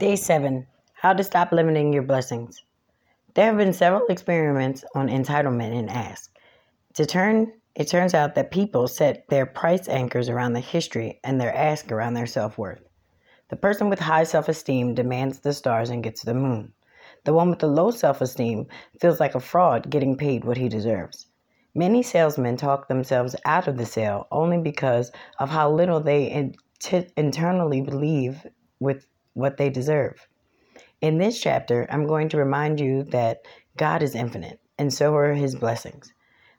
Day 7 How to Stop Limiting Your Blessings. There have been several experiments on entitlement and ask. To turn, it turns out that people set their price anchors around the history and their ask around their self worth. The person with high self esteem demands the stars and gets the moon. The one with the low self esteem feels like a fraud getting paid what he deserves. Many salesmen talk themselves out of the sale only because of how little they internally believe with what they deserve. In this chapter, I'm going to remind you that God is infinite, and so are his blessings.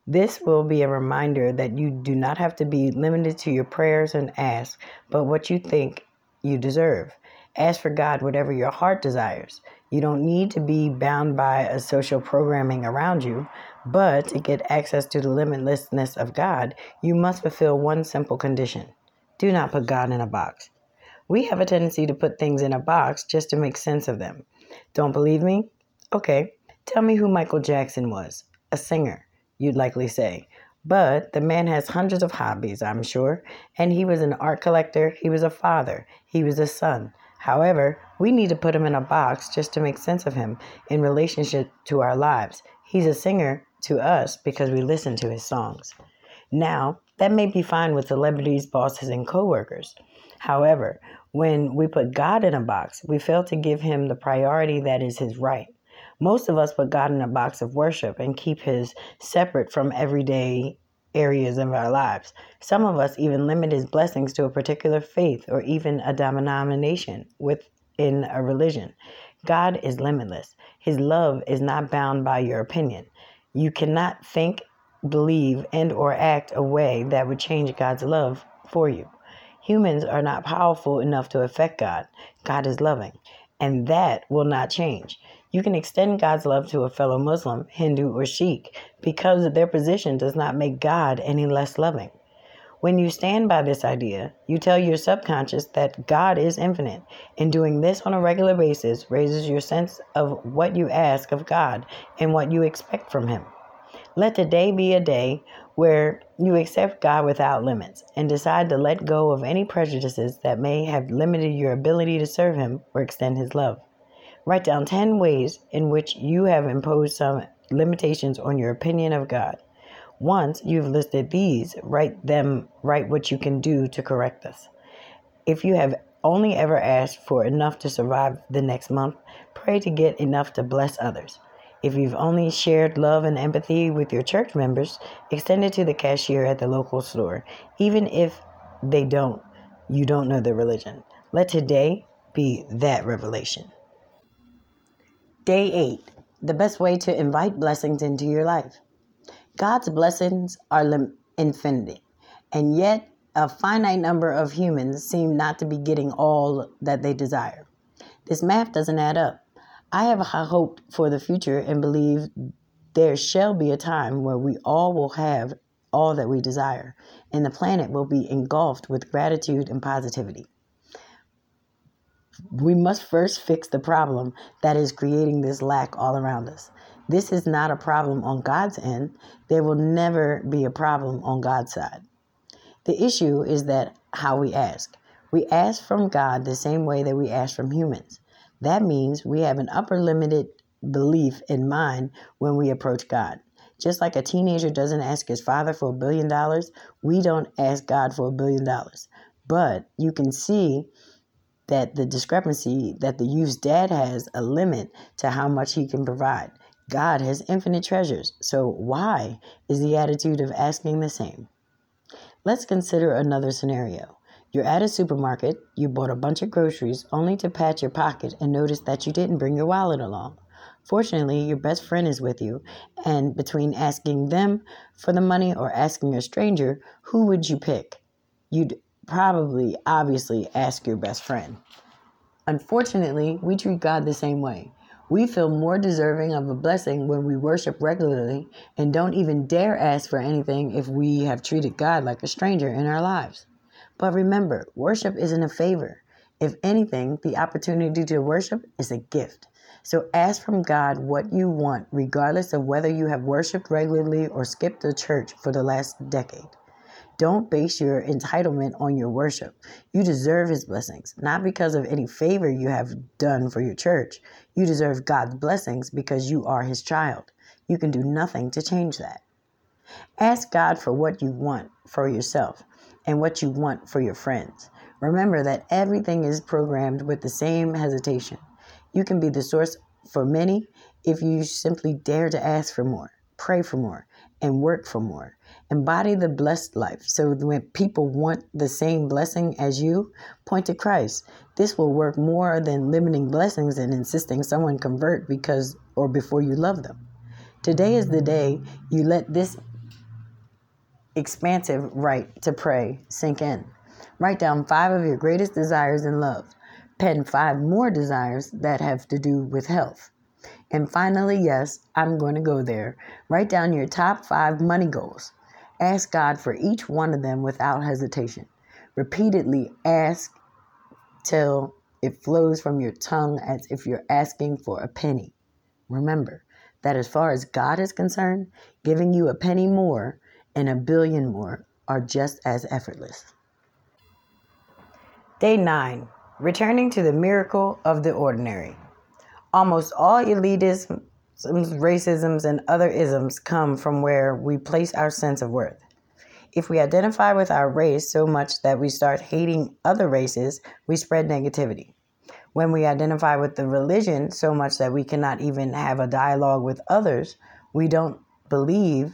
This will be a reminder that you do not have to be limited to your prayers and ask, but what you think you deserve. Ask for God whatever your heart desires. You don't need to be bound by a social programming around you, but to get access to the limitlessness of God, you must fulfill one simple condition do not put God in a box. We have a tendency to put things in a box just to make sense of them. Don't believe me? Okay, tell me who Michael Jackson was. A singer, you'd likely say. But the man has hundreds of hobbies, I'm sure, and he was an art collector, he was a father, he was a son. However, we need to put him in a box just to make sense of him in relationship to our lives. He's a singer to us because we listen to his songs. Now, that may be fine with celebrities, bosses, and coworkers. However, when we put God in a box, we fail to give him the priority that is his right. Most of us put God in a box of worship and keep his separate from everyday areas of our lives. Some of us even limit his blessings to a particular faith or even a denomination within a religion. God is limitless. His love is not bound by your opinion. You cannot think, believe, and or act a way that would change God's love for you. Humans are not powerful enough to affect God. God is loving, and that will not change. You can extend God's love to a fellow Muslim, Hindu, or Sikh because their position does not make God any less loving. When you stand by this idea, you tell your subconscious that God is infinite, and doing this on a regular basis raises your sense of what you ask of God and what you expect from Him. Let today be a day where you accept God without limits and decide to let go of any prejudices that may have limited your ability to serve Him or extend His love. Write down 10 ways in which you have imposed some limitations on your opinion of God. Once you've listed these, write them, write what you can do to correct this. If you have only ever asked for enough to survive the next month, pray to get enough to bless others. If you've only shared love and empathy with your church members, extend it to the cashier at the local store, even if they don't, you don't know their religion. Let today be that revelation. Day 8 The best way to invite blessings into your life. God's blessings are lim- infinity, and yet a finite number of humans seem not to be getting all that they desire. This math doesn't add up. I have high hope for the future and believe there shall be a time where we all will have all that we desire, and the planet will be engulfed with gratitude and positivity we must first fix the problem that is creating this lack all around us. This is not a problem on God's end. There will never be a problem on God's side. The issue is that how we ask. We ask from God the same way that we ask from humans. That means we have an upper limited belief in mind when we approach God. Just like a teenager doesn't ask his father for a billion dollars, we don't ask God for a billion dollars. But you can see that the discrepancy that the youth's dad has a limit to how much he can provide. God has infinite treasures, so why is the attitude of asking the same? Let's consider another scenario. You're at a supermarket, you bought a bunch of groceries only to pat your pocket and notice that you didn't bring your wallet along. Fortunately, your best friend is with you, and between asking them for the money or asking a stranger, who would you pick? You'd probably, obviously, ask your best friend. Unfortunately, we treat God the same way. We feel more deserving of a blessing when we worship regularly and don't even dare ask for anything if we have treated God like a stranger in our lives. But remember, worship isn't a favor. If anything, the opportunity to worship is a gift. So ask from God what you want, regardless of whether you have worshiped regularly or skipped the church for the last decade. Don't base your entitlement on your worship. You deserve His blessings, not because of any favor you have done for your church. You deserve God's blessings because you are His child. You can do nothing to change that. Ask God for what you want for yourself and what you want for your friends. Remember that everything is programmed with the same hesitation. You can be the source for many if you simply dare to ask for more, pray for more, and work for more. Embody the blessed life. So when people want the same blessing as you, point to Christ. This will work more than limiting blessings and insisting someone convert because or before you love them. Today is the day you let this expansive right to pray sink in. Write down five of your greatest desires in love. Pen five more desires that have to do with health. And finally, yes, I'm going to go there. Write down your top five money goals. Ask God for each one of them without hesitation. Repeatedly ask till it flows from your tongue as if you're asking for a penny. Remember that as far as God is concerned, giving you a penny more and a billion more are just as effortless. Day 9 Returning to the miracle of the ordinary. Almost all elitisms, racisms, and other isms come from where we place our sense of worth. If we identify with our race so much that we start hating other races, we spread negativity. When we identify with the religion so much that we cannot even have a dialogue with others, we don't believe,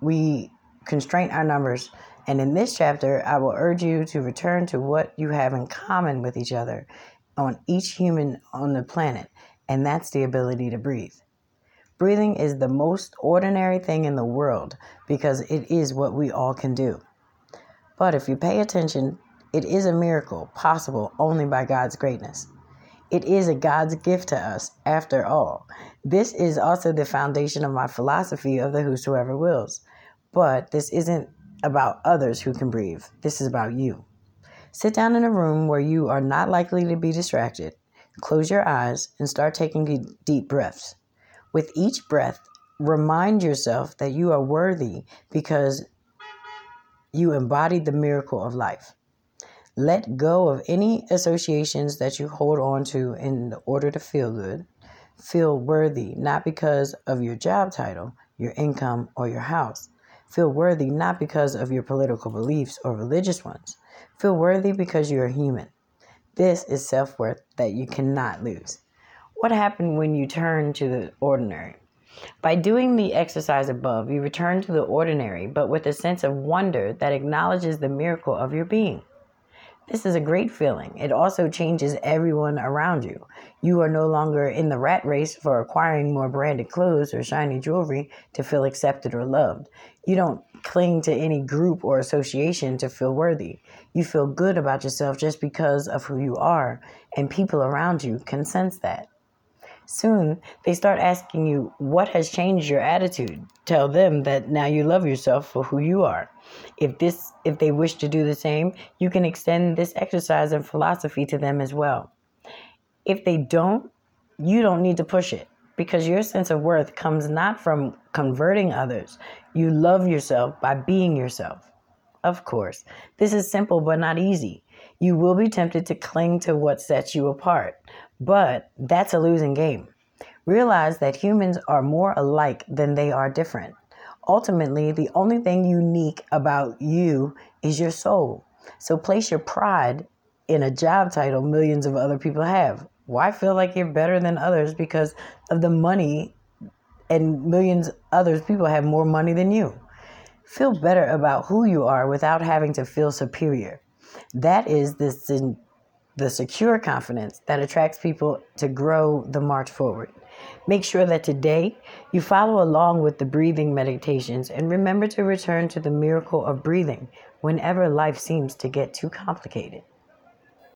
we constrain our numbers and in this chapter, I will urge you to return to what you have in common with each other on each human on the planet, and that's the ability to breathe. Breathing is the most ordinary thing in the world because it is what we all can do. But if you pay attention, it is a miracle possible only by God's greatness. It is a God's gift to us, after all. This is also the foundation of my philosophy of the Whosoever Wills. But this isn't about others who can breathe. This is about you. Sit down in a room where you are not likely to be distracted. Close your eyes and start taking deep breaths. With each breath, remind yourself that you are worthy because you embodied the miracle of life. Let go of any associations that you hold on to in order to feel good. Feel worthy, not because of your job title, your income, or your house, Feel worthy not because of your political beliefs or religious ones. Feel worthy because you are human. This is self worth that you cannot lose. What happened when you turn to the ordinary? By doing the exercise above, you return to the ordinary, but with a sense of wonder that acknowledges the miracle of your being. This is a great feeling. It also changes everyone around you. You are no longer in the rat race for acquiring more branded clothes or shiny jewelry to feel accepted or loved. You don't cling to any group or association to feel worthy. You feel good about yourself just because of who you are, and people around you can sense that. Soon, they start asking you, What has changed your attitude? Tell them that now you love yourself for who you are. If this if they wish to do the same, you can extend this exercise and philosophy to them as well. If they don't, you don't need to push it because your sense of worth comes not from converting others. You love yourself by being yourself. Of course, this is simple but not easy. You will be tempted to cling to what sets you apart, but that's a losing game. Realize that humans are more alike than they are different. Ultimately, the only thing unique about you is your soul. So place your pride in a job title millions of other people have. Why feel like you're better than others because of the money and millions others people have more money than you? Feel better about who you are without having to feel superior. That is the, the secure confidence that attracts people to grow the march forward. Make sure that today you follow along with the breathing meditations and remember to return to the miracle of breathing whenever life seems to get too complicated.